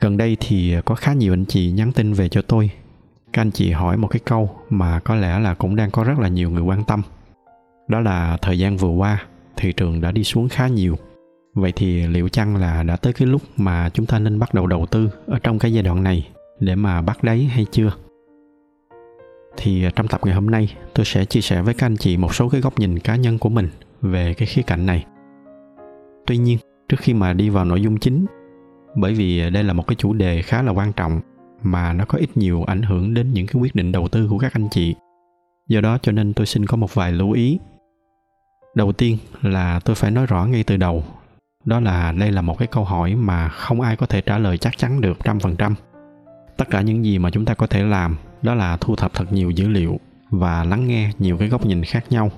gần đây thì có khá nhiều anh chị nhắn tin về cho tôi. Các anh chị hỏi một cái câu mà có lẽ là cũng đang có rất là nhiều người quan tâm. Đó là thời gian vừa qua, thị trường đã đi xuống khá nhiều. Vậy thì liệu chăng là đã tới cái lúc mà chúng ta nên bắt đầu đầu tư ở trong cái giai đoạn này để mà bắt đáy hay chưa? Thì trong tập ngày hôm nay, tôi sẽ chia sẻ với các anh chị một số cái góc nhìn cá nhân của mình về cái khía cạnh này. Tuy nhiên, trước khi mà đi vào nội dung chính bởi vì đây là một cái chủ đề khá là quan trọng mà nó có ít nhiều ảnh hưởng đến những cái quyết định đầu tư của các anh chị. Do đó cho nên tôi xin có một vài lưu ý. Đầu tiên là tôi phải nói rõ ngay từ đầu, đó là đây là một cái câu hỏi mà không ai có thể trả lời chắc chắn được trăm phần trăm. Tất cả những gì mà chúng ta có thể làm, đó là thu thập thật nhiều dữ liệu và lắng nghe nhiều cái góc nhìn khác nhau.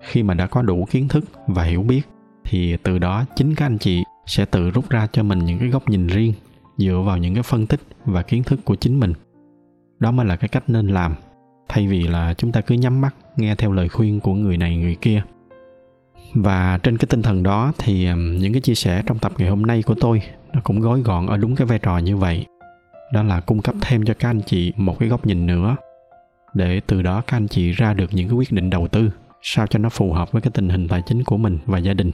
Khi mà đã có đủ kiến thức và hiểu biết, thì từ đó chính các anh chị sẽ tự rút ra cho mình những cái góc nhìn riêng, dựa vào những cái phân tích và kiến thức của chính mình. Đó mới là cái cách nên làm, thay vì là chúng ta cứ nhắm mắt nghe theo lời khuyên của người này, người kia. Và trên cái tinh thần đó thì những cái chia sẻ trong tập ngày hôm nay của tôi nó cũng gói gọn ở đúng cái vai trò như vậy. Đó là cung cấp thêm cho các anh chị một cái góc nhìn nữa, để từ đó các anh chị ra được những cái quyết định đầu tư sao cho nó phù hợp với cái tình hình tài chính của mình và gia đình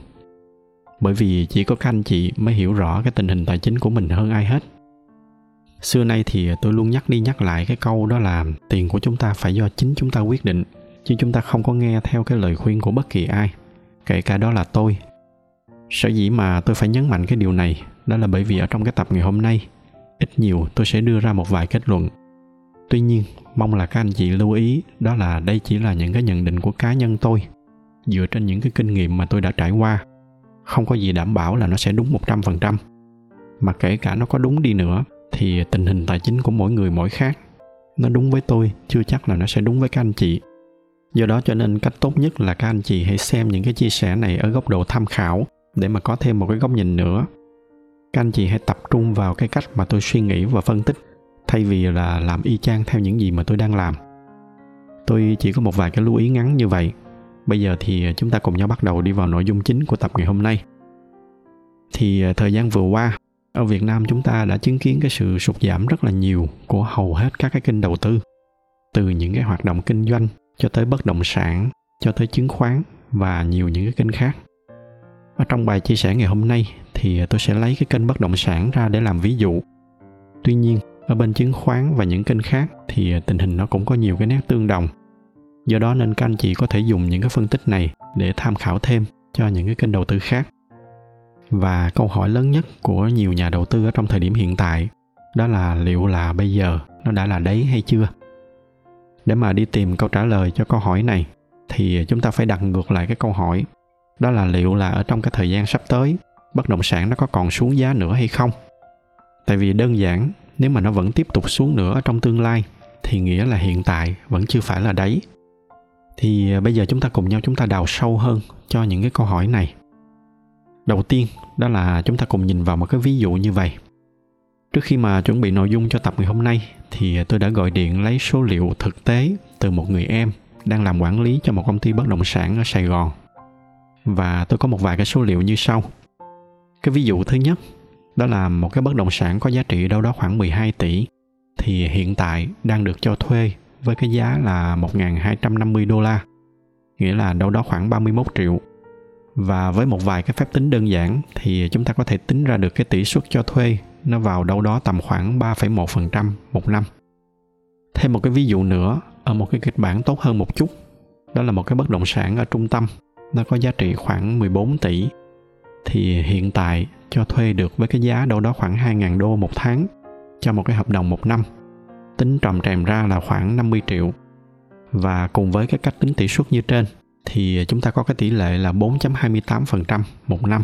bởi vì chỉ có các anh chị mới hiểu rõ cái tình hình tài chính của mình hơn ai hết. Xưa nay thì tôi luôn nhắc đi nhắc lại cái câu đó là tiền của chúng ta phải do chính chúng ta quyết định, chứ chúng ta không có nghe theo cái lời khuyên của bất kỳ ai, kể cả đó là tôi. Sở dĩ mà tôi phải nhấn mạnh cái điều này, đó là bởi vì ở trong cái tập ngày hôm nay, ít nhiều tôi sẽ đưa ra một vài kết luận. Tuy nhiên, mong là các anh chị lưu ý, đó là đây chỉ là những cái nhận định của cá nhân tôi, dựa trên những cái kinh nghiệm mà tôi đã trải qua không có gì đảm bảo là nó sẽ đúng 100%. Mà kể cả nó có đúng đi nữa, thì tình hình tài chính của mỗi người mỗi khác. Nó đúng với tôi, chưa chắc là nó sẽ đúng với các anh chị. Do đó cho nên cách tốt nhất là các anh chị hãy xem những cái chia sẻ này ở góc độ tham khảo, để mà có thêm một cái góc nhìn nữa. Các anh chị hãy tập trung vào cái cách mà tôi suy nghĩ và phân tích, thay vì là làm y chang theo những gì mà tôi đang làm. Tôi chỉ có một vài cái lưu ý ngắn như vậy bây giờ thì à, chúng ta cùng nhau bắt đầu đi vào nội dung chính của tập ngày hôm nay. Thì à, thời gian vừa qua, ở Việt Nam chúng ta đã chứng kiến cái sự sụt giảm rất là nhiều của hầu hết các cái kênh đầu tư. Từ những cái hoạt động kinh doanh cho tới bất động sản, cho tới chứng khoán và nhiều những cái kênh khác. Ở trong bài chia sẻ ngày hôm nay thì à, tôi sẽ lấy cái kênh bất động sản ra để làm ví dụ. Tuy nhiên, ở bên chứng khoán và những kênh khác thì tình hình nó cũng có nhiều cái nét tương đồng do đó nên các anh chị có thể dùng những cái phân tích này để tham khảo thêm cho những cái kênh đầu tư khác. Và câu hỏi lớn nhất của nhiều nhà đầu tư ở trong thời điểm hiện tại đó là liệu là bây giờ nó đã là đấy hay chưa? Để mà đi tìm câu trả lời cho câu hỏi này, thì chúng ta phải đặt ngược lại cái câu hỏi, đó là liệu là ở trong cái thời gian sắp tới, bất động sản nó có còn xuống giá nữa hay không? Tại vì đơn giản, nếu mà nó vẫn tiếp tục xuống nữa ở trong tương lai, thì nghĩa là hiện tại vẫn chưa phải là đáy thì à, bây giờ chúng ta cùng nhau chúng ta đào sâu hơn cho những cái câu hỏi này. Đầu tiên, đó là chúng ta cùng nhìn vào một cái ví dụ như vậy. Trước khi mà chuẩn bị nội dung cho tập ngày hôm nay, thì à, tôi đã gọi điện lấy số liệu thực tế từ một người em đang làm quản lý cho một công ty bất động sản ở sài gòn. Và tôi có một vài cái số liệu như sau. Cái ví dụ thứ nhất, đó là một cái bất động sản có giá trị đâu đó khoảng 12 tỷ, thì hiện tại đang được cho thuê với cái giá là 1.250 đô la, nghĩa là đâu đó khoảng 31 triệu. Và với một vài cái phép tính đơn giản thì chúng ta có thể tính ra được cái tỷ suất cho thuê nó vào đâu đó tầm khoảng 3,1% một năm. Thêm một cái ví dụ nữa, ở một cái kịch bản tốt hơn một chút, đó là một cái bất động sản ở trung tâm, nó có giá trị khoảng 14 tỷ thì hiện tại cho thuê được với cái giá đâu đó khoảng 2.000 đô một tháng cho một cái hợp đồng một năm tính trầm trèm ra là khoảng 50 triệu. Và cùng với cái cách tính tỷ suất như trên, thì chúng ta có cái tỷ lệ là 4.28% một năm.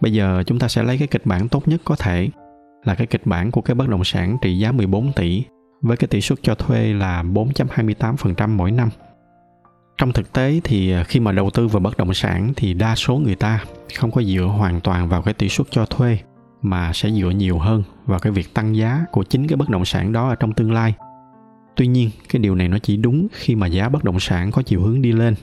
bây giờ chúng ta sẽ lấy cái kịch bản tốt nhất có thể, là cái kịch bản của cái bất động sản trị giá 14 tỷ, với cái tỷ suất cho thuê là 4.28% mỗi năm. Trong thực tế thì khi mà đầu tư vào bất động sản thì đa số người ta không có dựa hoàn toàn vào cái tỷ suất cho thuê mà sẽ dựa nhiều hơn vào cái việc tăng giá của chính cái bất động sản đó ở trong tương lai. Tuy nhiên, cái điều này nó chỉ đúng khi mà giá bất động sản có chiều hướng đi lên.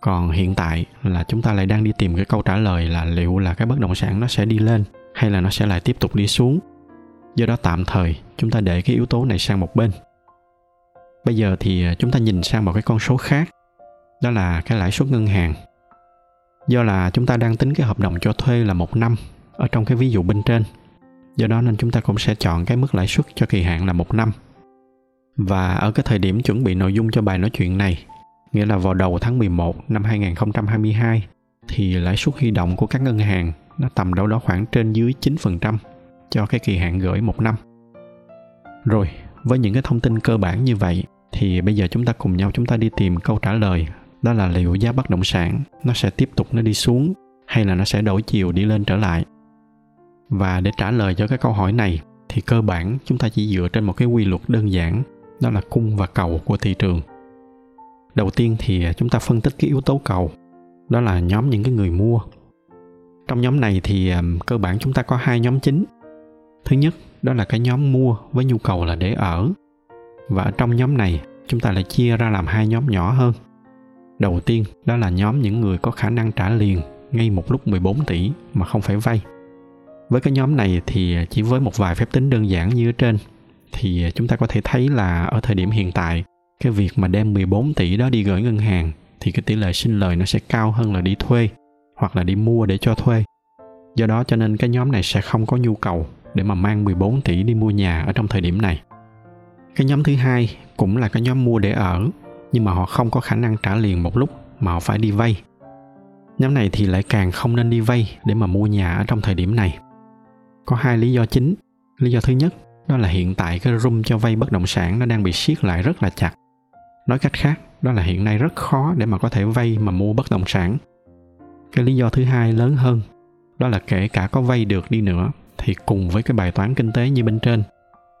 Còn hiện tại là chúng ta lại đang đi tìm cái câu trả lời là liệu là cái bất động sản nó sẽ đi lên hay là nó sẽ lại tiếp tục đi xuống. Do đó tạm thời chúng ta để cái yếu tố này sang một bên. Bây giờ thì à, chúng ta nhìn sang một cái con số khác, đó là cái lãi suất ngân hàng. Do là chúng ta đang tính cái hợp đồng cho thuê là một năm ở trong cái ví dụ bên trên. Do đó nên chúng ta cũng sẽ chọn cái mức lãi suất cho kỳ hạn là một năm. Và ở cái thời điểm chuẩn bị nội dung cho bài nói chuyện này nghĩa là vào đầu tháng 11 năm 2022 thì lãi suất huy động của các ngân hàng nó tầm đâu đó khoảng trên dưới 9% cho cái kỳ hạn gửi một năm. Rồi, với những cái thông tin cơ bản như vậy thì bây giờ chúng ta cùng nhau chúng ta đi tìm câu trả lời đó là liệu giá bất động sản nó sẽ tiếp tục nó đi xuống hay là nó sẽ đổi chiều đi lên trở lại và để trả lời cho cái câu hỏi này, thì cơ bản chúng ta chỉ dựa trên một cái quy luật đơn giản, đó là cung và cầu của thị trường. Đầu tiên thì chúng ta phân tích cái yếu tố cầu, đó là nhóm những cái người mua. Trong nhóm này thì cơ bản chúng ta có hai nhóm chính. Thứ nhất, đó là cái nhóm mua với nhu cầu là để ở. Và ở trong nhóm này, chúng ta lại chia ra làm hai nhóm nhỏ hơn. Đầu tiên, đó là nhóm những người có khả năng trả liền ngay một lúc 14 tỷ mà không phải vay với cái nhóm này thì chỉ với một vài phép tính đơn giản như ở trên, thì chúng ta có thể thấy là ở thời điểm hiện tại, cái việc mà đem 14 tỷ đó đi gửi ngân hàng thì cái tỷ lệ sinh lời nó sẽ cao hơn là đi thuê hoặc là đi mua để cho thuê. Do đó cho nên cái nhóm này sẽ không có nhu cầu để mà mang 14 tỷ đi mua nhà ở trong thời điểm này. Cái nhóm thứ hai cũng là cái nhóm mua để ở, nhưng mà họ không có khả năng trả liền một lúc mà họ phải đi vay. Nhóm này thì lại càng không nên đi vay để mà mua nhà ở trong thời điểm này có hai lý do chính. Lý do thứ nhất, đó là hiện tại cái room cho vay bất động sản nó đang bị siết lại rất là chặt. Nói cách khác, đó là hiện nay rất khó để mà có thể vay mà mua bất động sản. Cái lý do thứ hai lớn hơn, đó là kể cả có vay được đi nữa, thì cùng với cái bài toán kinh tế như bên trên,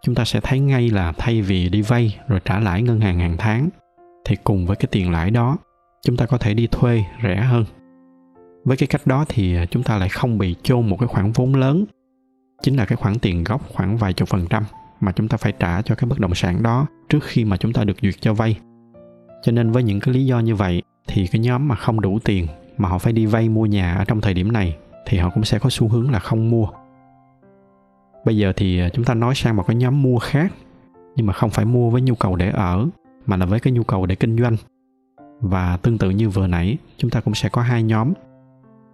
chúng ta sẽ thấy ngay là thay vì đi vay rồi trả lãi ngân hàng hàng tháng, thì cùng với cái tiền lãi đó, chúng ta có thể đi thuê rẻ hơn. Với cái cách đó thì chúng ta lại không bị chôn một cái khoản vốn lớn chính là cái khoản tiền gốc khoảng vài chục phần trăm mà chúng ta phải trả cho cái bất động sản đó trước khi mà chúng ta được duyệt cho vay. Cho nên với những cái lý do như vậy thì cái nhóm mà không đủ tiền mà họ phải đi vay mua nhà ở trong thời điểm này thì họ cũng sẽ có xu hướng là không mua. Bây giờ thì à, chúng ta nói sang một cái nhóm mua khác, nhưng mà không phải mua với nhu cầu để ở, mà là với cái nhu cầu để kinh doanh. Và tương tự như vừa nãy, chúng ta cũng sẽ có hai nhóm.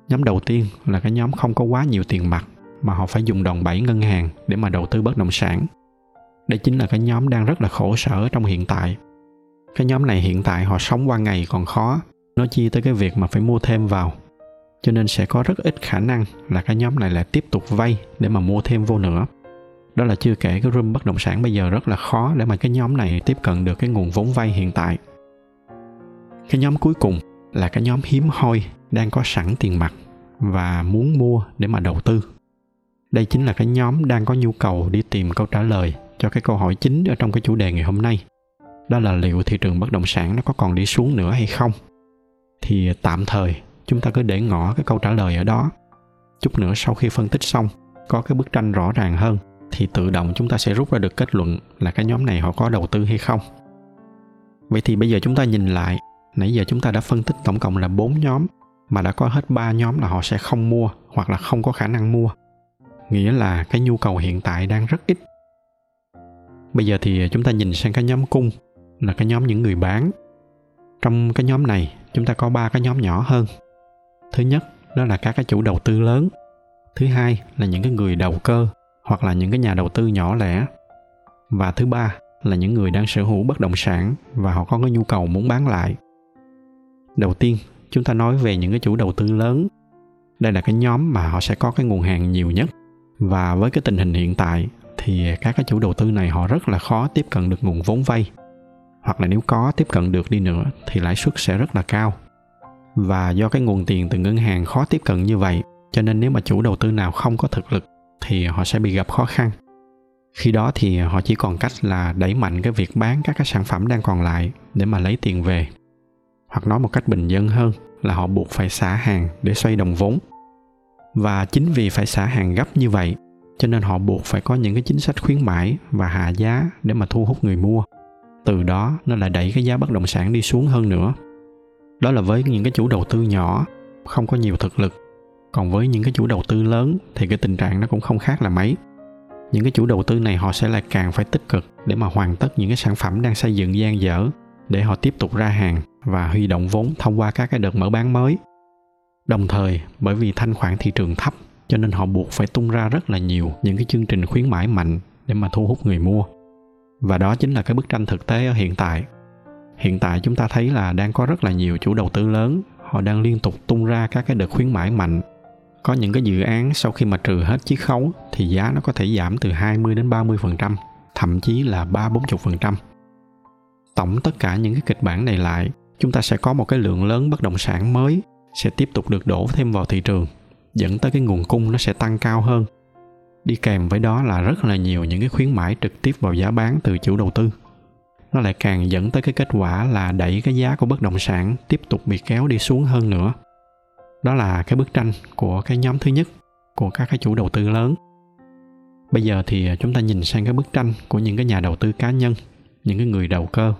Nhóm đầu tiên là cái nhóm không có quá nhiều tiền mặt mà họ phải dùng đòn bẩy ngân hàng để mà đầu tư bất động sản. Đây chính là cái nhóm đang rất là khổ sở trong hiện tại. Cái nhóm này hiện tại họ sống qua ngày còn khó, nó chi tới cái việc mà phải mua thêm vào. Cho nên sẽ có rất ít khả năng là cái nhóm này lại tiếp tục vay để mà mua thêm vô nữa. Đó là chưa kể cái room bất động sản bây giờ rất là khó để mà cái nhóm này tiếp cận được cái nguồn vốn vay hiện tại. Cái nhóm cuối cùng là cái nhóm hiếm hoi đang có sẵn tiền mặt và muốn mua để mà đầu tư đây chính là cái nhóm đang có nhu cầu đi tìm câu trả lời cho cái câu hỏi chính ở trong cái chủ đề ngày hôm nay. Đó là liệu thị trường bất động sản nó có còn đi xuống nữa hay không? Thì tạm thời, chúng ta cứ để ngỏ cái câu trả lời ở đó. Chút nữa sau khi phân tích xong, có cái bức tranh rõ ràng hơn, thì tự động chúng ta sẽ rút ra được kết luận là cái nhóm này họ có đầu tư hay không. Vậy thì bây giờ chúng ta nhìn lại. Nãy giờ chúng ta đã phân tích tổng cộng là bốn nhóm, mà đã có hết ba nhóm là họ sẽ không mua hoặc là không có khả năng mua nghĩa là cái nhu cầu hiện tại đang rất ít. Bây giờ thì chúng ta nhìn sang cái nhóm cung, là cái nhóm những người bán. Trong cái nhóm này, chúng ta có ba cái nhóm nhỏ hơn. Thứ nhất, đó là các cái chủ đầu tư lớn. Thứ hai là những cái người đầu cơ, hoặc là những cái nhà đầu tư nhỏ lẻ. Và thứ ba là những người đang sở hữu bất động sản và họ có cái nhu cầu muốn bán lại. Đầu tiên, chúng ta nói về những cái chủ đầu tư lớn. Đây là cái nhóm mà họ sẽ có cái nguồn hàng nhiều nhất và với cái tình hình hiện tại, thì các cái chủ đầu tư này họ rất là khó tiếp cận được nguồn vốn vay. Hoặc là nếu có tiếp cận được đi nữa, thì lãi suất sẽ rất là cao. Và do cái nguồn tiền từ ngân hàng khó tiếp cận như vậy, cho nên nếu mà chủ đầu tư nào không có thực lực, thì họ sẽ bị gặp khó khăn. Khi đó thì họ chỉ còn cách là đẩy mạnh cái việc bán các cái sản phẩm đang còn lại để mà lấy tiền về. Hoặc nói một cách bình dân hơn là họ buộc phải xả hàng để xoay đồng vốn và chính vì phải xả hàng gấp như vậy, cho nên họ buộc phải có những cái chính sách khuyến mãi và hạ giá để mà thu hút người mua. Từ đó, nó lại đẩy cái giá bất động sản đi xuống hơn nữa. Đó là với những cái chủ đầu tư nhỏ, không có nhiều thực lực. Còn với những cái chủ đầu tư lớn thì cái tình trạng nó cũng không khác là mấy. Những cái chủ đầu tư này họ sẽ lại càng phải tích cực để mà hoàn tất những cái sản phẩm đang xây dựng gian dở để họ tiếp tục ra hàng và huy động vốn thông qua các cái đợt mở bán mới đồng thời bởi vì thanh khoản thị trường thấp cho nên họ buộc phải tung ra rất là nhiều những cái chương trình khuyến mãi mạnh để mà thu hút người mua. Và đó chính là cái bức tranh thực tế ở hiện tại. Hiện tại chúng ta thấy là đang có rất là nhiều chủ đầu tư lớn họ đang liên tục tung ra các cái đợt khuyến mãi mạnh. Có những cái dự án sau khi mà trừ hết chiết khấu thì giá nó có thể giảm từ 20 đến 30%, thậm chí là 3 40%. Tổng tất cả những cái kịch bản này lại, chúng ta sẽ có một cái lượng lớn bất động sản mới sẽ tiếp tục được đổ thêm vào thị trường, dẫn tới cái nguồn cung nó sẽ tăng cao hơn. Đi kèm với đó là rất là nhiều những cái khuyến mãi trực tiếp vào giá bán từ chủ đầu tư. Nó lại càng dẫn tới cái kết quả là đẩy cái giá của bất động sản tiếp tục bị kéo đi xuống hơn nữa đó là cái bức tranh của cái nhóm thứ nhất của các cái chủ đầu tư lớn bây giờ thì chúng ta nhìn sang cái bức tranh của những cái nhà đầu tư cá nhân những cái người đầu cơ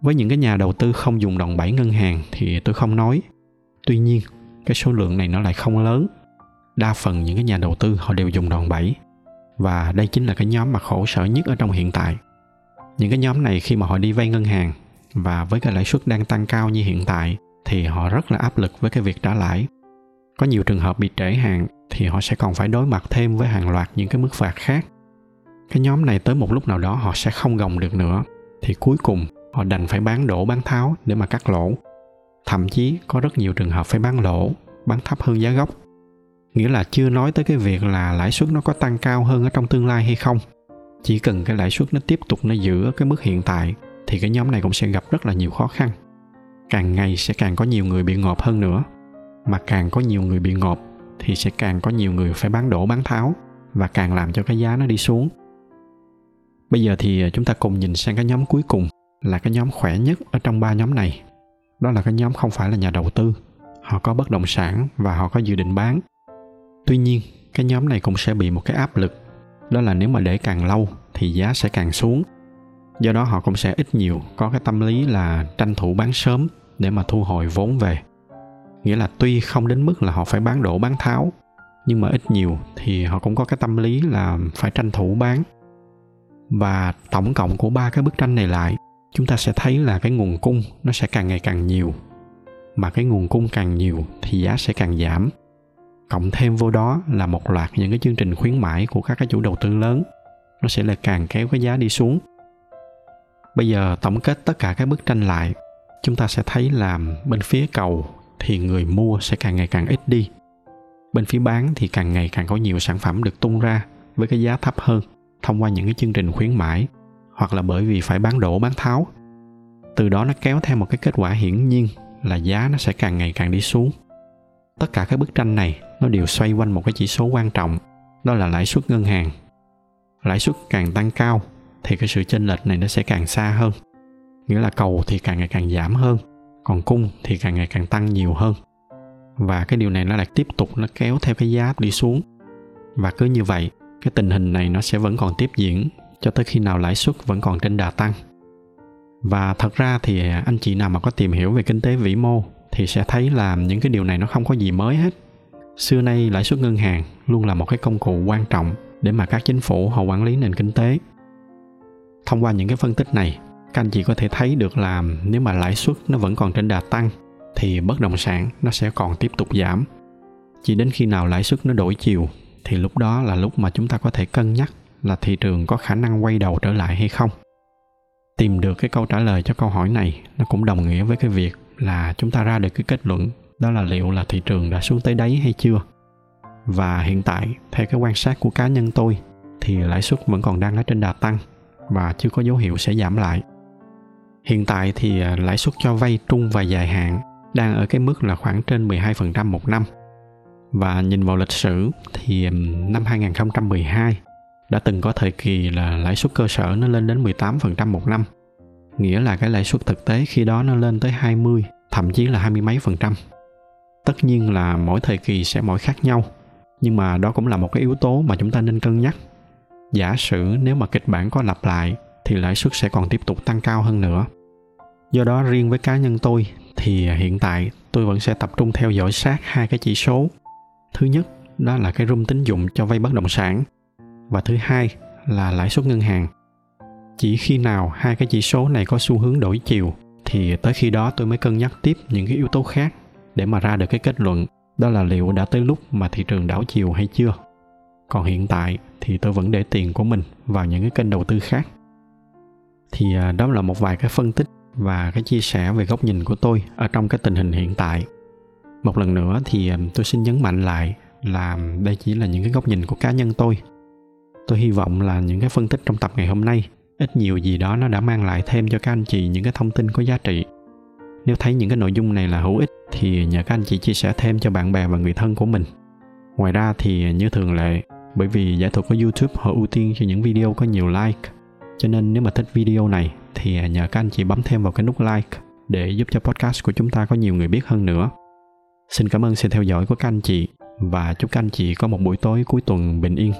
với những cái nhà đầu tư không dùng đòn bẩy ngân hàng thì tôi không nói tuy nhiên, cái số lượng này nó lại không lớn. Đa phần những cái nhà đầu tư họ đều dùng đòn bẩy. Và đây chính là cái nhóm mà khổ sở nhất ở trong hiện tại. Những cái nhóm này khi mà họ đi vay ngân hàng và với cái lãi suất đang tăng cao như hiện tại thì họ rất là áp lực với cái việc trả lãi. Có nhiều trường hợp bị trễ hàng thì họ sẽ còn phải đối mặt thêm với hàng loạt những cái mức phạt khác. Cái nhóm này tới một lúc nào đó họ sẽ không gồng được nữa, thì cuối cùng họ đành phải bán đổ, bán tháo để mà cắt lỗ thậm chí có rất nhiều trường hợp phải bán lỗ, bán thấp hơn giá gốc. Nghĩa là chưa nói tới cái việc là lãi suất nó có tăng cao hơn ở trong tương lai hay không. Chỉ cần cái lãi suất nó tiếp tục nó giữ ở cái mức hiện tại, thì cái nhóm này cũng sẽ gặp rất là nhiều khó khăn. Càng ngày sẽ càng có nhiều người bị ngộp hơn nữa. Mà càng có nhiều người bị ngộp, thì sẽ càng có nhiều người phải bán đổ, bán tháo, và càng làm cho cái giá nó đi xuống. Bây giờ thì à, chúng ta cùng nhìn sang cái nhóm cuối cùng là cái nhóm khỏe nhất ở trong ba nhóm này đó là cái nhóm không phải là nhà đầu tư. Họ có bất động sản và họ có dự định bán. Tuy nhiên, cái nhóm này cũng sẽ bị một cái áp lực. Đó là nếu mà để càng lâu thì giá sẽ càng xuống. Do đó họ cũng sẽ ít nhiều có cái tâm lý là tranh thủ bán sớm để mà thu hồi vốn về. Nghĩa là tuy không đến mức là họ phải bán đổ, bán tháo, nhưng mà ít nhiều thì họ cũng có cái tâm lý là phải tranh thủ bán. Và tổng cộng của ba cái bức tranh này lại chúng ta sẽ thấy là cái nguồn cung nó sẽ càng ngày càng nhiều. Mà cái nguồn cung càng nhiều thì giá sẽ càng giảm. Cộng thêm vô đó là một loạt những cái chương trình khuyến mãi của các cái chủ đầu tư lớn, nó sẽ là càng kéo cái giá đi xuống. Bây giờ tổng kết tất cả các bức tranh lại, chúng ta sẽ thấy là bên phía cầu thì người mua sẽ càng ngày càng ít đi. Bên phía bán thì càng ngày càng có nhiều sản phẩm được tung ra với cái giá thấp hơn thông qua những cái chương trình khuyến mãi hoặc là bởi vì phải bán đổ bán tháo. Từ đó nó kéo theo một cái kết quả hiển nhiên là giá nó sẽ càng ngày càng đi xuống. Tất cả các bức tranh này nó đều xoay quanh một cái chỉ số quan trọng, đó là lãi suất ngân hàng. Lãi suất càng tăng cao thì cái sự chênh lệch này nó sẽ càng xa hơn, nghĩa là cầu thì càng ngày càng giảm hơn, còn cung thì càng ngày càng tăng nhiều hơn. Và cái điều này nó lại tiếp tục nó kéo theo cái giá đi xuống. Và cứ như vậy, cái tình hình này nó sẽ vẫn còn tiếp diễn cho tới khi nào lãi suất vẫn còn trên đà tăng. Và thật ra thì anh chị nào mà có tìm hiểu về kinh tế vĩ mô thì sẽ thấy là những cái điều này nó không có gì mới hết. Xưa nay lãi suất ngân hàng luôn là một cái công cụ quan trọng để mà các chính phủ họ quản lý nền kinh tế. Thông qua những cái phân tích này, các anh chị có thể thấy được là nếu mà lãi suất nó vẫn còn trên đà tăng thì bất động sản nó sẽ còn tiếp tục giảm. Chỉ đến khi nào lãi suất nó đổi chiều thì lúc đó là lúc mà chúng ta có thể cân nhắc là thị trường có khả năng quay đầu trở lại hay không tìm được cái câu trả lời cho câu hỏi này nó cũng đồng nghĩa với cái việc là chúng ta ra được cái kết luận đó là liệu là thị trường đã xuống tới đáy hay chưa và hiện tại, theo cái quan sát của cá nhân tôi, thì lãi suất vẫn còn đang ở trên đà tăng và chưa có dấu hiệu sẽ giảm lại. Hiện tại thì à, lãi suất cho vay trung và dài hạn đang ở cái mức là khoảng trên 12% một năm. và nhìn vào lịch sử thì năm 2012 đã từng có thời kỳ là lãi suất cơ sở nó lên đến 18% một năm. Nghĩa là cái lãi suất thực tế khi đó nó lên tới 20, thậm chí là hai mươi mấy phần trăm. Tất nhiên là mỗi thời kỳ sẽ mỗi khác nhau, nhưng mà đó cũng là một cái yếu tố mà chúng ta nên cân nhắc. Giả sử nếu mà kịch bản có lặp lại thì lãi suất sẽ còn tiếp tục tăng cao hơn nữa. Do đó riêng với cá nhân tôi thì hiện tại tôi vẫn sẽ tập trung theo dõi sát hai cái chỉ số. Thứ nhất đó là cái room tín dụng cho vay bất động sản và thứ hai là lãi suất ngân hàng. Chỉ khi nào hai cái chỉ số này có xu hướng đổi chiều, thì tới khi đó tôi mới cân nhắc tiếp những cái yếu tố khác để mà ra được cái kết luận đó là liệu đã tới lúc mà thị trường đảo chiều hay chưa. Còn hiện tại thì tôi vẫn để tiền của mình vào những cái kênh đầu tư khác. Thì à, đó là một vài cái phân tích và cái chia sẻ về góc nhìn của tôi ở trong cái tình hình hiện tại một lần nữa thì à, tôi xin nhấn mạnh lại là đây chỉ là những cái góc nhìn của cá nhân tôi tôi hy vọng là những cái phân tích trong tập ngày hôm nay, ít nhiều gì đó nó đã mang lại thêm cho các anh chị những cái thông tin có giá trị nếu thấy những cái nội dung này là hữu ích thì nhờ các anh chị chia sẻ thêm cho bạn bè và người thân của mình ngoài ra thì như thường lệ, bởi vì giải thuật của youtube họ ưu tiên cho những video có nhiều like, cho nên nếu mà thích video này thì nhờ các anh chị bấm thêm vào cái nút like để giúp cho podcast của chúng ta có nhiều người biết hơn nữa. Xin cảm ơn sự theo dõi của các anh chị và chúc các anh chị có một buổi tối cuối tuần bình yên.